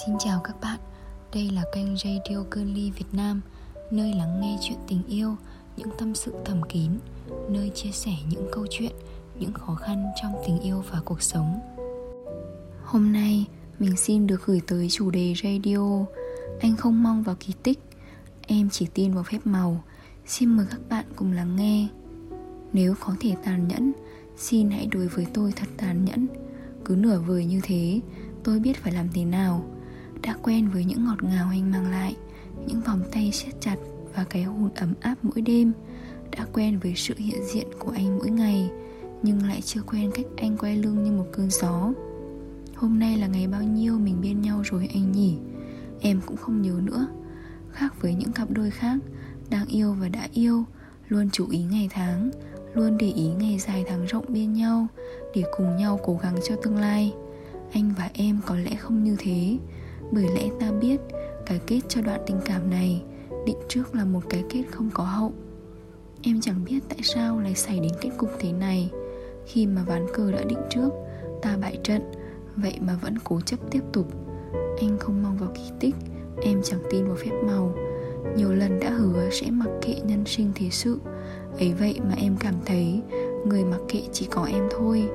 Xin chào các bạn, đây là kênh Radio Girly Việt Nam Nơi lắng nghe chuyện tình yêu, những tâm sự thầm kín Nơi chia sẻ những câu chuyện, những khó khăn trong tình yêu và cuộc sống. Hôm nay, mình xin được gửi tới chủ đề radio. Anh không mong vào kỳ tích, em chỉ tin vào phép màu. Xin mời các bạn cùng lắng nghe. Nếu có thể tàn nhẫn, xin hãy đối với tôi thật tàn nhẫn. Cứ nửa vời như thế, tôi biết phải làm thế nào đã quen với những ngọt ngào anh mang lại, những vòng tay siết chặt và cái hôn ấm áp mỗi đêm. Đã quen với sự hiện diện của anh mỗi ngày, nhưng lại chưa quen cách anh quay lưng như một cơn gió. Hôm nay là ngày bao nhiêu mình bên nhau rồi anh nhỉ? Em cũng không nhớ nữa. Khác với những cặp đôi khác, đang yêu và đã yêu, luôn chú ý ngày tháng, luôn để ý ngày dài tháng rộng bên nhau, để cùng nhau cố gắng cho tương lai. Anh và em có lẽ không như thế bởi lẽ ta biết, cái kết cho đoạn tình cảm này định trước là một cái kết không có hậu. Em chẳng biết tại sao lại xảy đến kết cục thế này. Khi mà ván cờ đã định trước, ta bại trận, vậy mà vẫn cố chấp tiếp tục. Anh không mong vào kỳ tích, em chẳng tin vào phép màu. Nhiều lần đã hứa sẽ mặc kệ nhân sinh thế sự. Ấy vậy mà em cảm thấy, người mặc kệ chỉ có em thôi.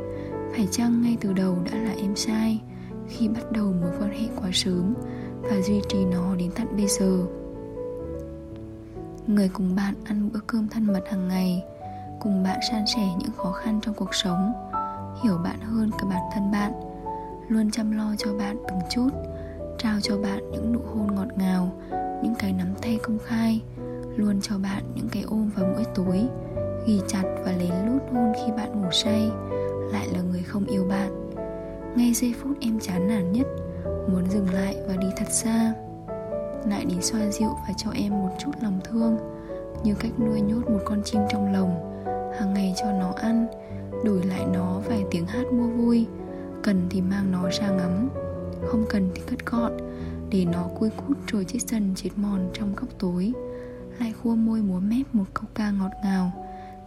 Phải chăng ngay từ đầu đã là em sai? Khi bắt đầu mối quan hệ quá sớm và duy trì nó đến tận bây giờ. Người cùng bạn ăn bữa cơm thân mật hàng ngày, cùng bạn san sẻ những khó khăn trong cuộc sống, hiểu bạn hơn cả bản thân bạn, luôn chăm lo cho bạn từng chút, trao cho bạn những nụ hôn ngọt ngào, những cái nắm tay công khai, luôn cho bạn những cái ôm vào mỗi tối ghi chặt và lén lút hôn khi bạn ngủ say, lại là người không yêu bạn ngay giây phút em chán nản nhất, muốn dừng lại và đi thật xa. Lại đến xoa dịu và cho em một chút lòng thương, như cách nuôi nhốt một con chim trong lồng, hàng ngày cho nó ăn, đổi lại nó vài tiếng hát mua vui. Cần thì mang nó ra ngắm, không cần thì cất gọn, để nó cui cút rồi chết dần chết mòn trong góc tối. Lại khua môi múa mép một câu ca ngọt ngào,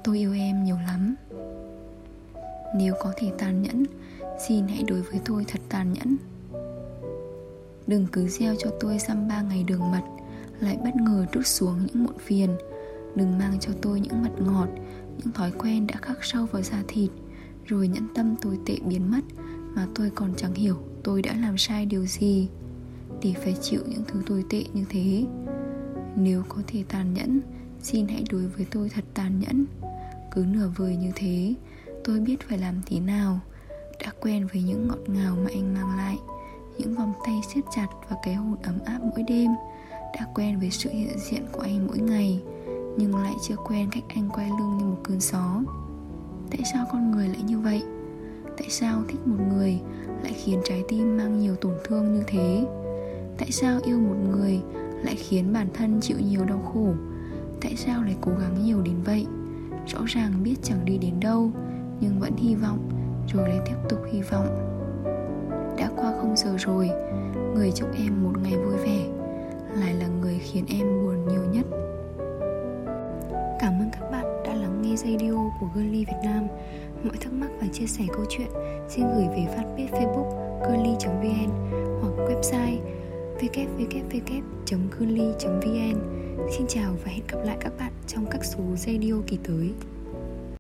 tôi yêu em nhiều lắm nếu có thể tàn nhẫn, Xin hãy đối với tôi thật tàn nhẫn. Đừng cứ gieo cho tôi xăm ba ngày đường mật, Lại bất ngờ trút xuống những muộn phiền. Đừng mang cho tôi những mật ngọt, Những thói quen đã khắc sâu vào da thịt, Rồi nhẫn tâm tồi tệ biến mất Mà tôi còn chẳng hiểu tôi đã làm sai điều gì Để phải chịu những thứ tồi tệ như thế. Nếu có thể tàn nhẫn, Xin hãy đối với tôi thật tàn nhẫn. Cứ nửa vời như thế Tôi biết phải làm thế nào. Đã quen với những ngọt ngào mà anh mang lại, những vòng tay siết chặt và cái hôn ấm áp mỗi đêm. Đã quen với sự hiện diện của anh mỗi ngày, nhưng lại chưa quen cách anh quay lưng như một cơn gió. Tại sao con người lại như vậy? Tại sao thích một người lại khiến trái tim mang nhiều tổn thương như thế? Tại sao yêu một người lại khiến bản thân chịu nhiều đau khổ? Tại sao lại cố gắng nhiều đến vậy? Rõ ràng biết chẳng đi đến đâu nhưng vẫn hy vọng rồi lại tiếp tục hy vọng. Đã qua không giờ rồi, người chúc em một ngày vui vẻ, lại là người khiến em buồn nhiều nhất. Cảm ơn các bạn đã lắng nghe radio của Girly Việt Nam. Mọi thắc mắc và chia sẻ câu chuyện, xin gửi về fanpage facebook girly.vn hoặc website www.girly.vn Xin chào và hẹn gặp lại các bạn trong các số radio kỳ tới.